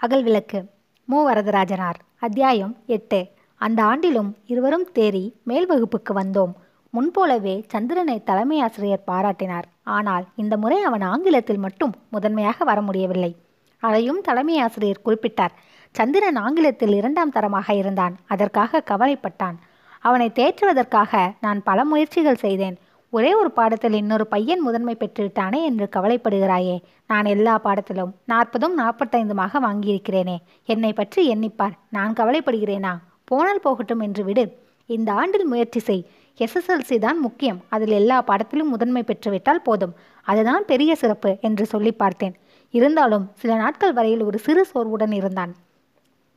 அகல் விளக்கு. மு வரதராஜனார் அத்தியாயம் எட்டு. அந்த ஆண்டிலும் இருவரும் தேறி மேல் வகுப்புக்கு வந்தோம். முன்போலவே சந்திரனை தலைமை ஆசிரியர் பாராட்டினார். ஆனால் இந்த முறை அவன் ஆங்கிலத்தில் மட்டும் முதன்மையாக வர முடியவில்லை. அதையும் தலைமை ஆசிரியர் குறிப்பிட்டார். சந்திரன் ஆங்கிலத்தில் இரண்டாம் தரமாக இருந்தான். அதற்காக கவலைப்பட்டான். அவனை தேற்றுவதற்காக நான் பல முயற்சிகள் செய்தேன். ஒரே ஒரு பாடத்தில் இன்னொரு பையன் முதன்மை பெற்றுவிட்டானே என்று கவலைப்படுகிறாயே. நான் எல்லா பாடத்திலும் நாற்பதும் நாற்பத்தைந்துமாக வாங்கியிருக்கிறேனே. என்னை பற்றி எண்ணிப்பார். நான் கவலைப்படுகிறேனா? போனால் போகட்டும் என்று விடு. இந்த ஆண்டில் முயற்சி செய். எஸ்எஸ்எல்சி தான் முக்கியம். அதில் எல்லா பாடத்திலும் முதன்மை பெற்றுவிட்டால் போதும். அதுதான் பெரிய சிறப்பு என்று சொல்லி பார்த்தேன். இருந்தாலும் சில நாட்கள் வரையில் ஒரு சிறு சோர்வுடன் இருந்தான்.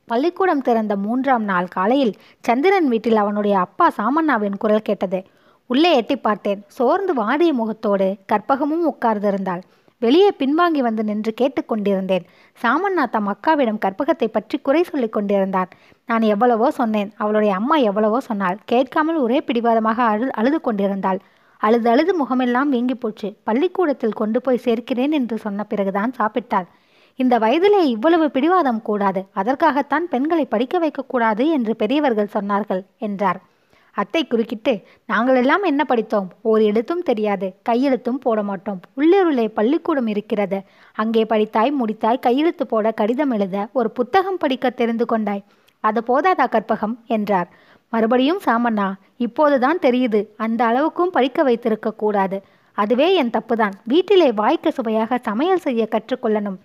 பள்ளிக்கூடம் திறந்த மூன்றாம் நாள் காலையில் சந்திரன் வீட்டில் அவனுடைய அப்பா சாமண்ணாவின் குரல் கேட்டது. உள்ளே எட்டி பார்த்தேன். சோர்ந்து வாடிய முகத்தோடு கற்பகமும் உட்கார்ந்திருந்தாள். வெளியே பின்வாங்கி வந்து நின்று கேட்டுக்கொண்டிருந்தேன் சாமண்ணா தம் அக்காவிடம் கற்பகத்தை பற்றி குறை சொல்லிக் கொண்டிருந்தான். நான் எவ்வளவோ சொன்னேன். அவளுடைய அம்மா எவ்வளவோ சொன்னாள். கேட்காமல் ஒரே பிடிவாதமாக அழு அழுது கொண்டிருந்தாள். அழுது அழுது முகமெல்லாம் வீங்கி போச்சு. பள்ளிக்கூடத்தில் கொண்டு போய் சேர்க்கிறேன் என்று சொன்ன பிறகுதான் சாப்பிட்டாள். இந்த வயதிலே இவ்வளவு பிடிவாதம் கூடாது. அதற்காகத்தான் பெண்களை படிக்க வைக்கக்கூடாது என்று பெரியவர்கள் சொன்னார்கள் என்றார். அத்தை குறுக்கிட்டு நாங்களெல்லாம் என்ன படித்தோம்? ஓர் எழுத்தும் தெரியாது கையெழுத்தும் போட மாட்டோம். உள்ளூரிலே பள்ளிக்கூடம் இருக்கிறது. அங்கே படித்தாய் முடித்தாய் கையெழுத்து போட கடிதம் எழுத ஒரு புத்தகம் படிக்க தெரிந்து கொண்டாய். அது போதாதா கற்பகம்? என்றார். மறுபடியும் சாமண்ணா இப்போதுதான் தெரியுது. அந்த அளவுக்கும் படிக்க வைத்திருக்க கூடாது. அதுவே என் தப்புதான். வீட்டிலே வாய்க்க சுவையாக சமையல் செய்ய கற்றுக்கொள்ளணும்.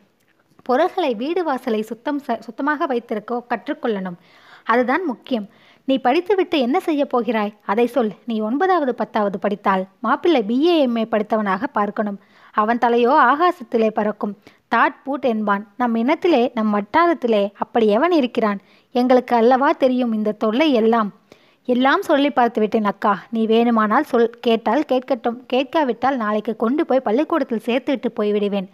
பொருள்களை வீடு வாசலை சுத்தம் சுத்தமாக வைத்திருக்க கற்றுக்கொள்ளணும். அதுதான் முக்கியம். நீ படித்துவிட்டு என்ன செய்ய போகிறாய்? அதை சொல். நீ ஒன்பதாவது பத்தாவது படித்தால் மாப்பிள்ளை பிஏ எம்ஏ படித்தவனாக பார்க்கணும். அவன் தலையோ ஆகாசத்திலே பறக்கும். தாட் பூட் என்பான். நம் இனத்திலே நம் வட்டாரத்திலே அப்படி எவன் இருக்கிறான்? எங்களுக்கு அல்லவா தெரியும் இந்த தொல்லை எல்லாம்? எல்லாம் சொல்லி பார்த்து விட்டேன் அக்கா. நீ வேணுமானால் சொல். கேட்டால் கேட்கட்டும். கேட்காவிட்டால் நாளைக்கு கொண்டு போய் பள்ளிக்கூடத்தில் சேர்த்துவிட்டு போய்விடுவேன்.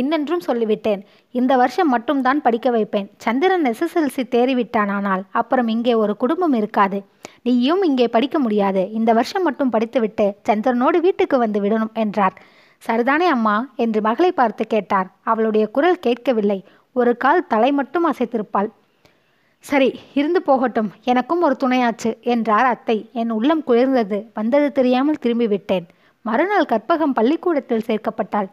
இன்னென்றும் சொல்லிவிட்டேன். இந்த வருஷம் மட்டும்தான் படிக்க வைப்பேன். சந்திரன் எஸ்எஸ்எல்சி தேறிவிட்டானால் அப்புறம் இங்கே ஒரு குடும்பம் இருக்காது. நீயும் இங்கே படிக்க முடியாது. இந்த வருஷம் மட்டும் படித்துவிட்டு சந்திரனோடு வீட்டுக்கு வந்து விடணும் என்றார். சரிதானே அம்மா? என்று மகளை பார்த்து கேட்டார். அவளுடைய குரல் கேட்கவில்லை. ஒரு கால் தலை மட்டும் அசைத்திருப்பாள். சரி இருந்து போகட்டும். எனக்கும் ஒரு துணையாச்சு என்றார் அத்தை. என் உள்ளம் குளிர்ந்தது. வந்தது தெரியாமல் திரும்பி விட்டேன் மறுநாள் கற்பகம் பள்ளிக்கூடத்தில் சேர்க்கப்பட்டாள்.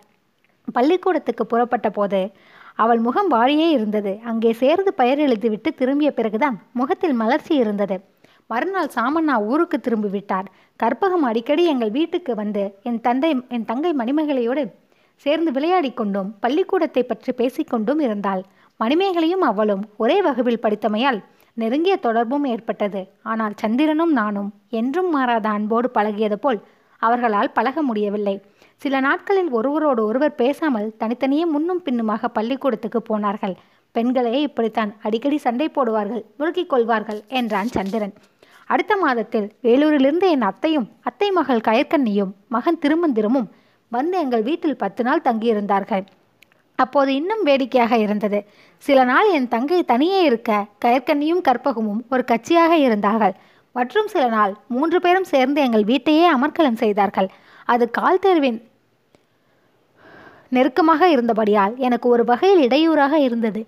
பள்ளிக்கூடத்துக்கு புறப்பட்ட போது அவள் முகம் வாரியே இருந்தது. அங்கே சேர்ந்து பெயர் எழுதிவிட்டு திரும்பிய பிறகுதான் முகத்தில் மலர்ச்சி இருந்தது. மறுநாள் சாமண்ணா ஊருக்கு திரும்பி விட்டார். கற்பகம் அடிக்கடி எங்கள் வீட்டுக்கு வந்து என் தந்தை என் தங்கை மணிமேகலையோடு சேர்ந்து விளையாடி கொண்டும் பள்ளிக்கூடத்தை பற்றி பேசிக்கொண்டும் இருந்தாள். மணிமேகலையும் அவளும் ஒரே வகுப்பில் படித்தமையால் நெருங்கிய தொடர்பும் ஏற்பட்டது. ஆனால் சந்திரனும் நானும் என்றும் மாறாத அன்போடு பழகியது போல் அவர்களால் பழக முடியவில்லை. சில நாட்களில் ஒருவரோடு ஒருவர் பேசாமல் தனித்தனியே முன்னும் பின்னுமாக பள்ளிக்கூடத்துக்கு போனார்கள். பெண்களே இப்படித்தான் அடிக்கடி சண்டை போடுவார்கள் முறுக்கிக் கொள்வார்கள் என்றான் சந்திரன். அடுத்த மாதத்தில் வேலூரிலிருந்து என் அத்தையும் அத்தை மகள் கயற்கண்ணியும் மகன் திருமந்திரமும் வந்து எங்கள் வீட்டில் பத்து நாள் தங்கியிருந்தார்கள். அப்போது இன்னும் வேடிக்கையாக இருந்தது. சில நாள் என் தங்கை தனியே இருக்க கயற்கண்ணியும் கற்பகமும் ஒரு கட்சியாக இருந்தார்கள். மற்றும் சில நாள் மூன்று பேரும் சேர்ந்து எங்கள் வீட்டையே அமர்க்கலம் செய்தார்கள். அது கால் தேர்வின் நெருக்கமாக இருந்தபடியால் எனக்கு ஒரு வகையில் இடையூறாக இருந்தது.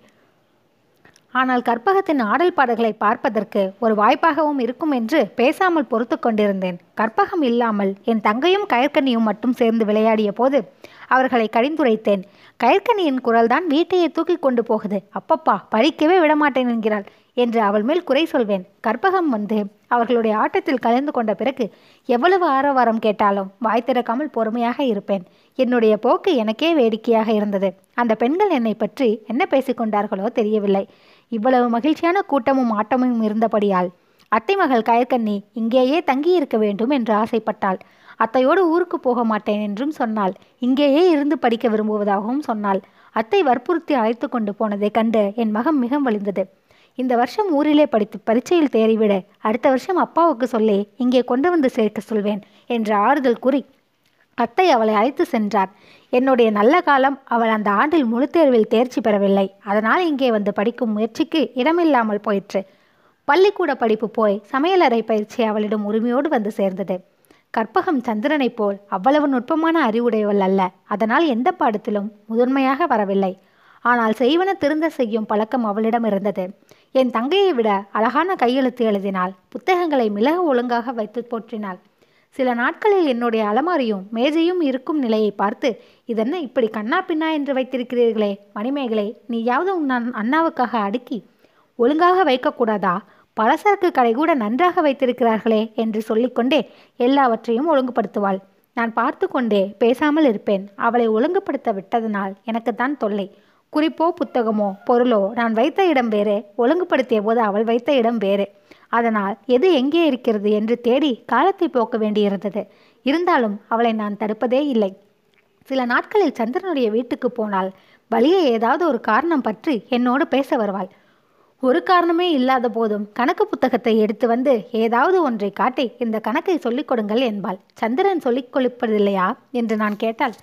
ஆனால் கற்பகத்தின் ஆடல் பாடல்களை பார்ப்பதற்கு ஒரு வாய்ப்பாகவும் இருக்கும் என்று பேசாமல் பொறுத்து கொண்டிருந்தேன். கற்பகம் இல்லாமல் என் தங்கையும் கயற்கனியும் மட்டும் சேர்ந்து விளையாடிய போது அவர்களை கடிந்துரைத்தேன். கயற்கனியின் குரல்தான் வீட்டையே தூக்கி கொண்டு போகுது. அப்பப்பா படிக்கவே விடமாட்டேன் என்கிறாள் என்று அவள் மேல் குறை சொல்வேன். கற்பகம் வந்து அவர்களுடைய ஆட்டத்தில் கலந்து கொண்ட பிறகு எவ்வளவு ஆரவாரம் கேட்டாலும் வாய் திறக்காமல் பொறுமையாக இருப்பேன். என்னுடைய போக்கு எனக்கே வேடிக்கையாக இருந்தது. அந்த பெண்கள் என்னை பற்றி என்ன பேசிக்கொண்டார்களோ தெரியவில்லை. இவ்வளவு மகிழ்ச்சியான கூட்டமும் ஆட்டமும் இருந்தபடியால் அத்தை மகள் கயற்கண்ணி இங்கேயே தங்கியிருக்க வேண்டும் என்று ஆசைப்பட்டாள். அத்தையோடு ஊருக்கு போக மாட்டேன் என்றும் சொன்னாள். இங்கேயே இருந்து படிக்க விரும்புவதாகவும் சொன்னாள். அத்தை வற்புறுத்தி அழைத்து கொண்டு போனதை கண்டு என் மகம் மிக வழிந்தது இந்த வருஷம் ஊரிலே படித்து பரீட்சையில் தேறிவிட அடுத்த வருஷம் அப்பாவுக்கு சொல்லி இங்கே கொண்டு வந்து சேர்க்க சொல்வேன் என்ற ஆறுதல் கூறி அத்தை அவளை அழைத்து சென்றார். என்னுடைய நல்ல காலம் அவள் அந்த ஆண்டில் முழு தேர்வில் தேர்ச்சி பெறவில்லை. அதனால் இங்கே வந்து படிக்கும் முயற்சிக்கு இடமில்லாமல் போயிற்று. பள்ளிக்கூட படிப்பு போய் சமையலறை பயிற்சி அவளிடம் உரிமையோடு வந்து சேர்ந்தது. கற்பகம் சந்திரனைப் போல் அவ்வளவு நுட்பமான அறிவுடையவள் அல்ல. அதனால் எந்த பாடத்திலும் முதன்மையாக வரவில்லை. ஆனால் செய்வன திருந்த செய்யும் பழக்கம் அவளிடம் இருந்தது. என் தங்கையை விட அழகான கையெழுத்து எழுதினாள் புத்தகங்களை மிளகு ஒழுங்காக வைத்து போற்றினாள். சில நாட்களில் என்னுடைய அலமாரியும் மேஜையும் இருக்கும் நிலையை பார்த்து இதென்ன இப்படி கண்ணா பின்னா என்று வைத்திருக்கிறீர்களே மணிமேகலை நீயாவது உன் அண்ணாவுக்காக அடுக்கி ஒழுங்காக வைக்கக்கூடாதா? பலசரக்கு கடை கூட நன்றாக வைத்திருக்கிறார்களே என்று சொல்லிக்கொண்டே எல்லாவற்றையும் ஒழுங்குபடுத்துவாள். நான் பார்த்து கொண்டே பேசாமல் இருப்பேன். அவளை ஒழுங்குபடுத்த விட்டதனால் எனக்குத்தான் தொல்லை. குறிப்போ புத்தகமோ பொருளோ நான் வைத்த இடம் வேறு. ஒழுங்குபடுத்திய போது அவள் வைத்த இடம் வேறு. அதனால் எது எங்கே இருக்கிறது என்று தேடி காலத்தை போக்க வேண்டியிருந்தது. இருந்தாலும் அவளை நான் தடுப்பதே இல்லை. சில நாட்களில் சந்திரனுடைய வீட்டுக்கு போனால் வழியே ஏதாவது ஒரு காரணம் பற்றி என்னோடு பேச வருவாள். ஒரு காரணமே இல்லாத போதும் கணக்கு புத்தகத்தை எடுத்து வந்து ஏதாவது ஒன்றை காட்டி இந்த கணக்கை சொல்லிக் கொடுங்கள் என்பாள். சந்திரன் சொல்லிக் கொடுப்பதில்லையா என்று நான் கேட்டால்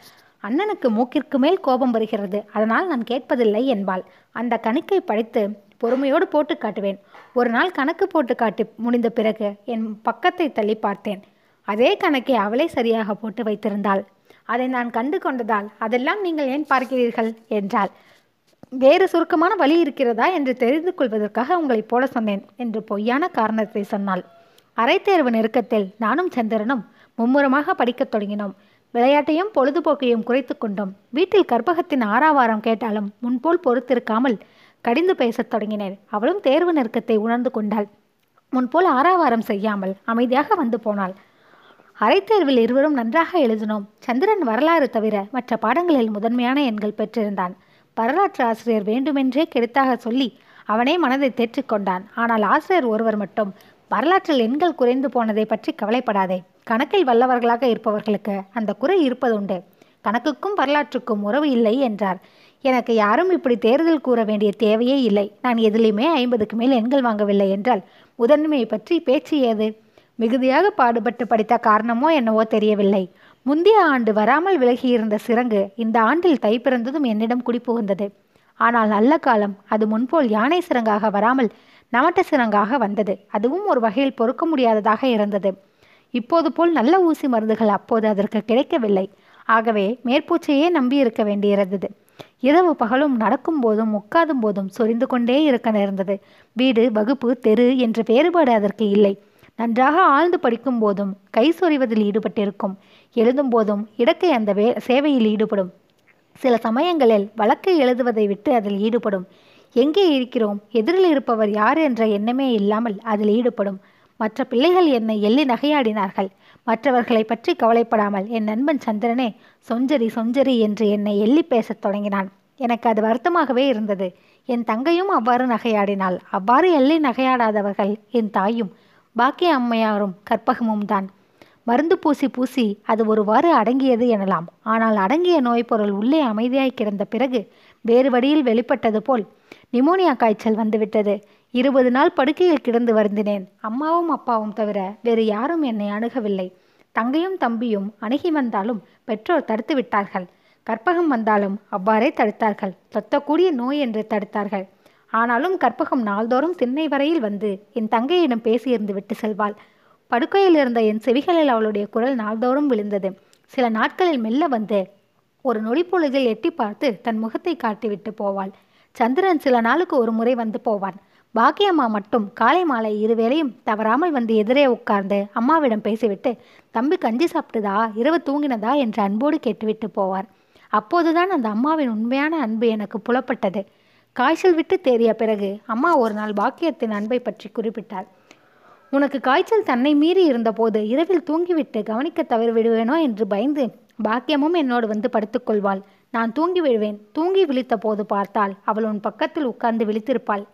அண்ணனுக்கு மூக்கிற்கு மேல் கோபம் வருகிறது. அதனால் நான் கேட்பதில்லை என்பாள். அந்த கணக்கை படித்து பொறுமையோடு போட்டு காட்டுவேன். ஒரு நாள் கணக்கு போட்டு காட்டி முடிந்த பிறகு என் பக்கத்தை தள்ளி பார்த்தேன். அதே கணக்கை அவளே சரியாக போட்டு வைத்திருந்தாள். அதை நான் கண்டு கொண்டதால் அதெல்லாம் நீங்கள் ஏன் பார்க்கிறீர்கள்? என்றாள். வேறு சுருக்கமான வழி இருக்கிறதா என்று தெரிந்து கொள்வதற்காக உங்களைப் போல சொன்னேன் என்று பொய்யான காரணத்தை சொன்னாள். அரைத்தேர்வு நெருக்கத்தில் நானும் சந்திரனும் மும்முரமாக படிக்கத் தொடங்கினோம். விளையாட்டையும் பொழுதுபோக்கையும் குறைத்து கொண்டோம். வீட்டில் கற்பகத்தின் ஆறாவாரம் கேட்டாலும் முன்போல் பொறுத்திருக்காமல் கடிந்து பேசத் தொடங்கினேன். அவளும் தேர்வு நெருக்கத்தை உணர்ந்து கொண்டாள். முன்போல் ஆறாவாரம் செய்யாமல் அமைதியாக வந்து போனாள். அரைத்தேர்வில் இருவரும் நன்றாக எழுதினோம். சந்திரன் வரலாறு தவிர மற்ற பாடங்களில் முதன்மையான எண்கள் பெற்றிருந்தான். வரலாற்று ஆசிரியர் வேண்டுமென்றே கெடுத்தாக சொல்லி அவனே மனதை தேற்றிக் கொண்டான். ஆனால் ஆசிரியர் ஒருவர் மட்டும் வரலாற்றில் எண்கள் குறைந்து போனதை பற்றி கவலைப்படாதே. கணக்கில் வல்லவர்களாக இருப்பவர்களுக்கு அந்த குறை இருப்பதுண்டு. கணக்குக்கும் வரலாற்றுக்கும் உறவு இல்லை என்றார். எனக்கு யாரும் இப்படி தேர்தல் கூற வேண்டிய தேவையே இல்லை. நான் எதிலையுமே ஐம்பதுக்கு மேல் எண்கள் வாங்கவில்லை என்றால் முதன்மையை பற்றி பேச்சு ஏது? மிகுதியாக பாடுபட்டு படித்த காரணமோ என்னவோ தெரியவில்லை. முந்தைய ஆண்டு வராமல் விலகியிருந்த சிறங்கு இந்த ஆண்டில் தை பிறந்ததும் என்னிடம் குடிபுகுந்தது. ஆனால் நல்ல காலம் அது முன்போல் யானை சிறங்காக வராமல் நமட்ட சிறங்காக வந்தது. அதுவும் ஒரு வகையில் பொறுக்க முடியாததாக இருந்தது. இப்போது போல் நல்ல ஊசி மருந்துகள் அப்போது அதற்கு கிடைக்கவில்லை. ஆகவே மேற்பூச்சையே நம்பி இருக்க வேண்டியிருந்தது. இரவு பகலும் நடக்கும் போதும் உட்காதும் போதும் சொரிந்து கொண்டே இருக்க நேர்ந்தது. வீடு வகுப்பு தெரு என்ற வேறுபாடு அதற்கு இல்லை. நன்றாக ஆழ்ந்து படிக்கும் போதும் கை சொறிவதில் ஈடுபட்டிருக்கும். எழுதும் போதும் இடக்கை அந்த வே சேவையில் ஈடுபடும். சில சமயங்களில் வழக்கை எழுதுவதை விட்டு அதில் ஈடுபடும். எங்கே இருக்கிறோம்? எதிரில் இருப்பவர் யார் என்ற எண்ணமே இல்லாமல் அதில் ஈடுபடும். மற்ற பிள்ளைகள் என்னை எள்ளி நகையாடினார்கள். மற்றவர்களை பற்றி கவலைப்படாமல் என் நண்பன் சந்திரனே சொஞ்சரி சொஞ்சரி என்று என்னை எள்ளி பேசத் தொடங்கினான். எனக்கு அது வருத்தமாகவே இருந்தது. என் தங்கையும் அவ்வாறு நகையாடினாள். அவ்வாறு எள்ளி நகையாடாதவர்கள் என் தாயும் பாக்கிய அம்மையாரும் கற்பகமும் தான் மருந்து பூசி பூசி அது ஒருவாறு அடங்கியது எனலாம். ஆனால் அடங்கிய நோய் பொருள் உள்ளே அமைதியாய் கிடந்த பிறகு வேறு வழியில் வெளிப்பட்டது போல் நிமோனியா காய்ச்சல் வந்துவிட்டது. இருபது நாள் படுக்கையில் கிடந்து வருந்தினேன். அம்மாவும் அப்பாவும் தவிர வேறு யாரும் என்னை அணுகவில்லை. தங்கையும் தம்பியும் அணுகி வந்தாலும் பெற்றோர் தடுத்து விட்டார்கள். கற்பகம் வந்தாலும் அவ்வாறே தடுத்தார்கள். தொத்தக்கூடிய நோய் என்று தடுத்தார்கள். ஆனாலும் கற்பகம் நாள்தோறும் திண்ணை வரையில் வந்து என் தங்கையிடம் பேசியிருந்து விட்டு செல்வாள். படுக்கையில் இருந்த என் செவிகளில் அவளுடைய குரல் நாள்தோறும் விழுந்தது. சில நாட்களில் மெல்ல வந்து ஒரு நொடிப்பொழுதில் எட்டி பார்த்து தன் முகத்தை காட்டிவிட்டு போவாள். சந்திரன் சில நாளுக்கு ஒரு முறை வந்து போவான். பாக்கியம்மா மட்டும் காலை மாலை இருவேளையும் தவறாமல் வந்து எதிரே உட்கார்ந்து அம்மாவிடம் பேசிவிட்டு தம்பி கஞ்சி சாப்பிட்டுதா? இரவு தூங்கினதா? என்று அன்போடு கேட்டுவிட்டு போவார். அப்போதுதான் அந்த அம்மாவின் உண்மையான அன்பு எனக்கு புலப்பட்டது. காய்ச்சல் விட்டு தேறிய பிறகு அம்மா ஒரு நாள் பாக்கியத்தின் அன்பை பற்றி குறிப்பிட்டார் உனக்கு காய்ச்சல் தன்னை மீறி இருந்தபோது இரவில் தூங்கிவிட்டு கவனிக்க தவறி விடுவேனோ என்று பயந்து பாக்கியமும் என்னோடு வந்து படுத்துக்கொள்வாள் நான் தூங்கி விழுவேன் தூங்கி விழித்த போது பார்த்தால் அவள் உன் பக்கத்தில் உட்கார்ந்து விழித்திருப்பாள்.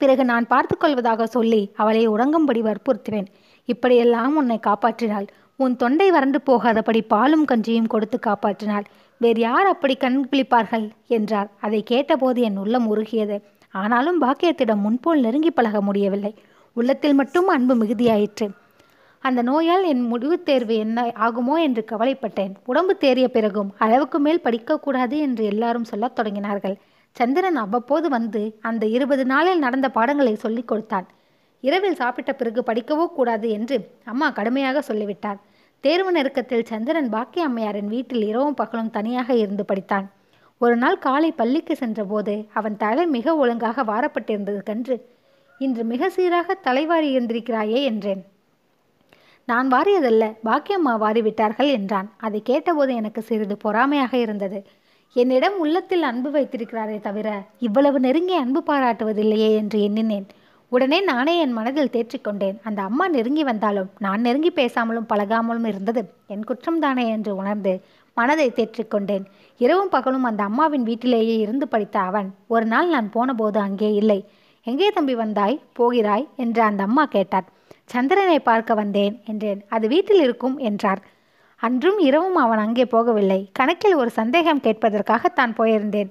பிறகு நான் பார்த்து கொள்வதாக சொல்லி அவளை உறங்கும்படி வற்புறுத்துவேன். இப்படியெல்லாம் உன்னை காப்பாற்றினாள். உன் தொண்டை வறண்டு போகாதபடி பாலும் கஞ்சியும் கொடுத்து காப்பாற்றினாள். வேறு யார் அப்படி கண் விழிப்பார்கள் என்றார். அதை கேட்டபோது என் உள்ளம் உருகியது. ஆனாலும் பாக்கியத்திடம் முன்போல் நெருங்கி பழக முடியவில்லை. உள்ளத்தில் மட்டும் அன்பு மிகுதியாயிற்று. அந்த நோயால் என் முடிவுத் தேர்வு என்ன ஆகுமோ என்று கவலைப்பட்டேன். உடம்பு தேறிய பிறகும் அளவுக்கு மேல் படிக்கக்கூடாது என்று எல்லாரும் சொல்லத் தொடங்கினார்கள். சந்திரன் அவ்வப்போது வந்து அந்த இருபது நாளில் நடந்த பாடங்களை சொல்லிக் கொடுத்தான். இரவில் சாப்பிட்ட பிறகு படிக்கவோ கூடாது என்று அம்மா கடுமையாக சொல்லிவிட்டார். தேர்வு நெருக்கத்தில் சந்திரன் பாக்கிய அம்மையாரின் வீட்டில் இரவும் பகலும் தனியாக இருந்து படித்தான். ஒரு நாள் காலை பள்ளிக்கு சென்றபோது அவன் தலை மிக ஒழுங்காக வாரப்பட்டிருந்தது கன்று. இன்று மிக சீராக தலைவாரி இருந்திருக்கிறாயே என்றேன். நான் வாரியதல்ல பாக்கியம்மா வாரிவிட்டார்கள் என்றான். அதை கேட்டபோது எனக்கு சிறிது பொறாமையாக இருந்தது. என்னிடம் உள்ளத்தில் அன்பு வைத்திருக்கிறாரே தவிர இவ்வளவு நெருங்கிய அன்பு பாராட்டுவதில்லையே என்று எண்ணினேன். உடனே நானே என் மனதில் தேற்றிக்கொண்டேன் அந்த அம்மா நெருங்கி வந்தாலும் நான் நெருங்கி பேசாமலும் பழகாமலும் இருந்தது. என் குற்றம்தானே என்று உணர்ந்து மனதை தேற்றிக்கொண்டேன் இரவும் பகலும் அந்த அம்மாவின் வீட்டிலேயே இருந்து படித்த அவன் ஒரு நாள் நான் போனபோது அங்கே இல்லை. எங்கே தம்பி வந்தாய்? போகிறாய்? என்று அந்த அம்மா கேட்டார். சந்திரனை பார்க்க வந்தேன் என்றேன். அது வீட்டில் இருக்கும் என்றார். அன்றும் இரவும் அவன் அங்கே போகவில்லை. கணக்கில் ஒரு சந்தேகம் கேட்பதற்காக தான் போயிருந்தேன்.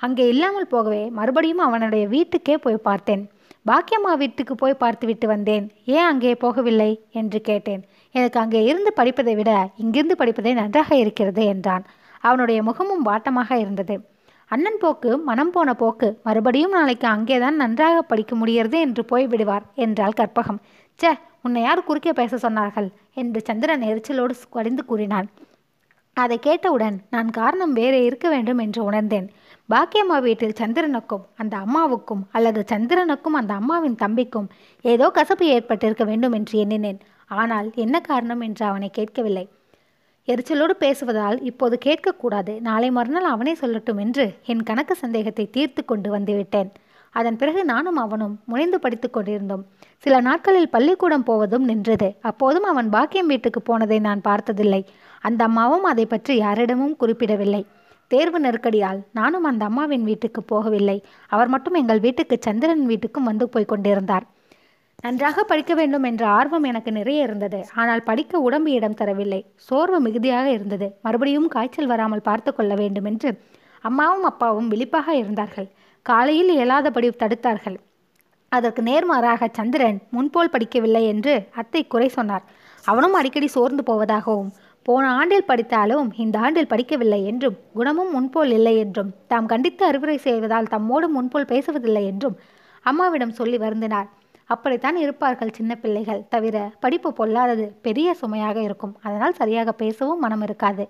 அங்கே இல்லாமல் போகவே மறுபடியும் அவனுடைய வீட்டுக்கே போய் பார்த்தேன். பாக்கியம்மா வீட்டுக்கு போய் பார்த்துவிட்டு வந்தேன். ஏன் அங்கே போகவில்லை? என்று கேட்டேன். எனக்கு அங்கே இருந்து படிப்பதை விட இங்கிருந்து படிப்பதே நன்றாக இருக்கிறது என்றான். அவனுடைய முகமும் வாட்டமாக இருந்தது. அண்ணன் போக்கு மனம் போன போக்கு மறுபடியும் நாளைக்கு அங்கேதான் நன்றாக படிக்க முடியறது என்று போய் விடுவார் என்றாள் கற்பகம். ச்சே உன்னை யார் குறுக்கே பேச சொன்னார்கள்? என்று சந்திரன் எரிச்சலோடு வடிந்து கூறினான். அதை கேட்டவுடன் நான் காரணம் வேறே இருக்க வேண்டும் என்று உணர்ந்தேன். பாக்கியம்மா வீட்டில் சந்திரனுக்கும் அந்த அம்மாவுக்கும் அல்லது சந்திரனுக்கும் அந்த அம்மாவின் தம்பிக்கும் ஏதோ கசப்பு ஏற்பட்டிருக்க வேண்டும் என்று எண்ணினேன். ஆனால் என்ன காரணம் என்று அவனை கேட்கவில்லை. எரிச்சலோடு பேசுவதால் இப்போது கேட்கக்கூடாது. நாளை மறுநாள் அவனே சொல்லட்டும் என்று என் கணக்கு சந்தேகத்தை தீர்த்து கொண்டு வந்துவிட்டேன். அதன் பிறகு நானும் அவனும் முனைந்து படித்து கொண்டிருந்தோம். சில நாட்களில் பள்ளிக்கூடம் போவதும் நின்றது. அப்போதும் அவன் பாக்கியம் வீட்டுக்கு போனதை நான் பார்த்ததில்லை. அந்த அம்மாவும் அதை பற்றி யாரிடமும் குறிப்பிடவில்லை. தேர்வு நெருக்கடியால் நானும் அந்த அம்மாவின் வீட்டுக்கு போகவில்லை. அவர் மட்டும் எங்கள் வீட்டுக்கு சந்திரன் வீட்டுக்கும் வந்து போய் கொண்டிருந்தார். நன்றாக படிக்க வேண்டும் என்ற ஆர்வம் எனக்கு நிறைய இருந்தது. ஆனால் படிக்க உடம்பு இடம் தரவில்லை. சோர்வு மிகுதியாக இருந்தது. மறுபடியும் காய்ச்சல் வராமல் பார்த்து கொள்ள வேண்டும் என்று அம்மாவும் அப்பாவும் விழிப்பாக இருந்தார்கள். காலையில் இயலாதபடி தடுத்தார்கள். அதற்கு நேர்மாறாக சந்திரன் முன்போல் படிக்கவில்லை என்று அத்தை குறை சொன்னார். அவனும் அடிக்கடி சோர்ந்து போவதாகவும் போன ஆண்டில் படித்த அளவும் இந்த ஆண்டில் படிக்கவில்லை என்றும் குணமும் முன்போல் இல்லை என்றும் தாம் கண்டித்து அறிவுரை செய்வதால் தம்மோடு முன்போல் பேசுவதில்லை என்றும் அம்மாவிடம் சொல்லி வருந்தினார். அப்படித்தான் இருப்பார்கள் சின்ன பிள்ளைகள். தவிர படிப்பு பொல்லாதது பெரிய சுமையாக இருக்கும். அதனால் சரியாக பேசவும் மனம் இருக்காது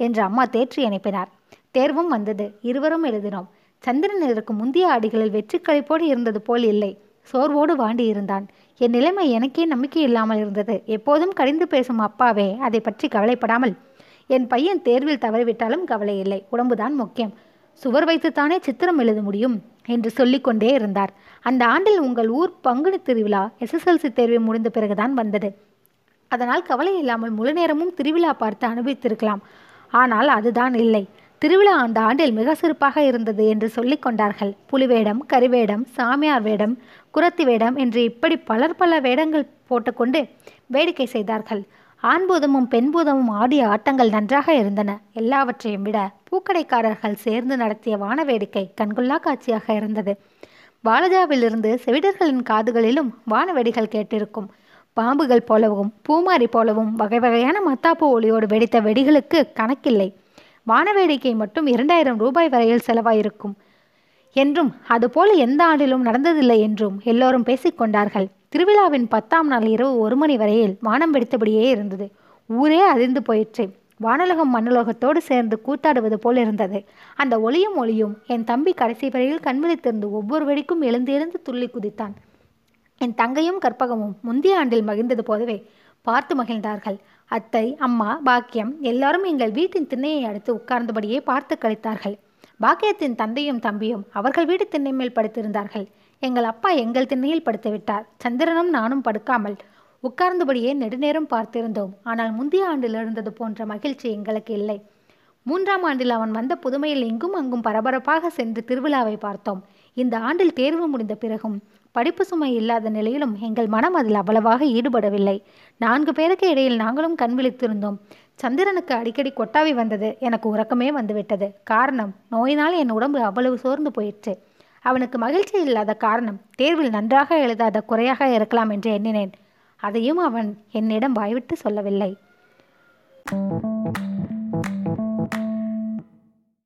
என்று அம்மா தேற்றி அனுப்பினார். தேர்வும் வந்தது. இருவரும் எழுதினோம். சந்திரன் இருக்கும் முந்தைய ஆடிகளில் வெற்றி கழிப்போடு இருந்தது போல் இல்லை. சோர்வோடு வாண்டி இருந்தான். என் நிலைமை எனக்கே நம்பிக்கை இல்லாமல் இருந்தது. எப்போதும் கடிந்து பேசும் அப்பாவே அதை பற்றி கவலைப்படாமல். என் பையன் தேர்வில் தவறிவிட்டாலும் கவலை இல்லை. உடம்புதான் முக்கியம். சுவர் வைத்துத்தானே சித்திரம் எழுத முடியும் என்று சொல்லிக்கொண்டே இருந்தார். அந்த ஆண்டில் உங்கள் ஊர் பங்குனி திருவிழா எஸ்எஸ்எல்சி தேர்வு முடிந்த பிறகுதான் வந்தது. அதனால் கவலை இல்லாமல் முழு நேரமும் திருவிழா பார்த்து அனுபவித்திருக்கலாம். ஆனால் அதுதான் இல்லை. திருவிழா அந்த ஆண்டில் மிக சிறப்பாக இருந்தது என்று சொல்லிக் கொண்டார்கள். புலிவேடம் கரிவேடம் சாமியார் வேடம் குரத்தி வேடம் என்று இப்படி பலர் பல வேடங்கள் போட்டுக்கொண்டு வேடிக்கை செய்தார்கள். ஆண்பூதமும் பெண்பூதமும் ஆடிய ஆட்டங்கள் நன்றாக இருந்தன. எல்லாவற்றையும் விட பூக்கடைக்காரர்கள் சேர்ந்து நடத்திய வான வேடிக்கை கண்கொள்ளா காட்சியாக இருந்தது. பாலஜாவிலிருந்து செவிடர்களின் காதுகளிலும் வானவெடிகள் கேட்டிருக்கும். பாம்புகள் போலவும் பூமாரி போலவும் வகை வகையான மத்தாப்பு ஒளியோடு வெடித்த வெடிகளுக்கு கணக்கில்லை. வானவேடிக்கை மட்டும் இரண்டாயிரம் ரூபாய் வரையில் செலவாயிருக்கும். என்றும் அதுபோல எந்த ஆண்டிலும் நடந்ததில்லை என்றும் எல்லோரும் பேசிக்கொண்டார்கள் திருவிழாவின் பத்தாம் நாள் இரவு ஒரு மணி வரையில் வானம் வெடித்தபடியே இருந்தது. ஊரே அதிர்ந்து போயிற்று. வானலகம் மண்ணுலகத்தோடு சேர்ந்து கூத்தாடுவது போல் இருந்தது. அந்த ஒளியும் ஒளியும் என் தம்பி கடைசி வரையில் கண்விழித்திருந்து ஒவ்வொரு வெடிக்கும் எழுந்து எழுந்து துள்ளி குதித்தான். என் தங்கையும் கற்பகமும் முந்தைய ஆண்டில் மகிழ்ந்தது போலவே பார்த்து மகிழ்ந்தார்கள். அத்தை அம்மா பாக்கியம் எல்லாரும் எங்கள் வீட்டின் திண்ணையை அடுத்து உட்கார்ந்தபடியே பார்த்து கழித்தார்கள். பாக்கியத்தின் தந்தையும் தம்பியும் அவர்கள் வீட்டு திண்ணை மேல் படுத்திருந்தார்கள். எங்கள் அப்பா எங்கள் திண்ணையில் படுத்து விட்டார் சந்திரனும் நானும் படுக்காமல் உட்கார்ந்தபடியே நெடுநேரம் பார்த்திருந்தோம். ஆனால் முந்தைய ஆண்டில் இருந்தது போன்ற மகிழ்ச்சி எங்களுக்கு இல்லை. மூன்றாம் ஆண்டில் அவன் வந்த புதுமையில் இங்கும் அங்கும் பரபரப்பாக சென்று திருவிழாவை பார்த்தோம். இந்த ஆண்டில் தேர்வு முடிந்த பிறகும் படிப்பு சுமை இல்லாத நிலையிலும் எங்கள் மனம் அதில் அவ்வளவாக ஈடுபடவில்லை. நான்கு பேருக்கு இடையில் நாங்களும் கண் விழித்திருந்தோம். சந்திரனுக்கு அடிக்கடி கொட்டாவி வந்தது. எனக்கு உறக்கமே வந்துவிட்டது. காரணம் நோயினால் என் உடம்பு அவ்வளவு சோர்ந்து போயிற்று. அவனுக்கு மகிழ்ச்சி இல்லாத காரணம் தேர்வில் நன்றாக எழுதாத குறையாக இருக்கலாம் என்று எண்ணினேன். அதையும் அவன் என்னிடம் வாய்விட்டு சொல்லவில்லை.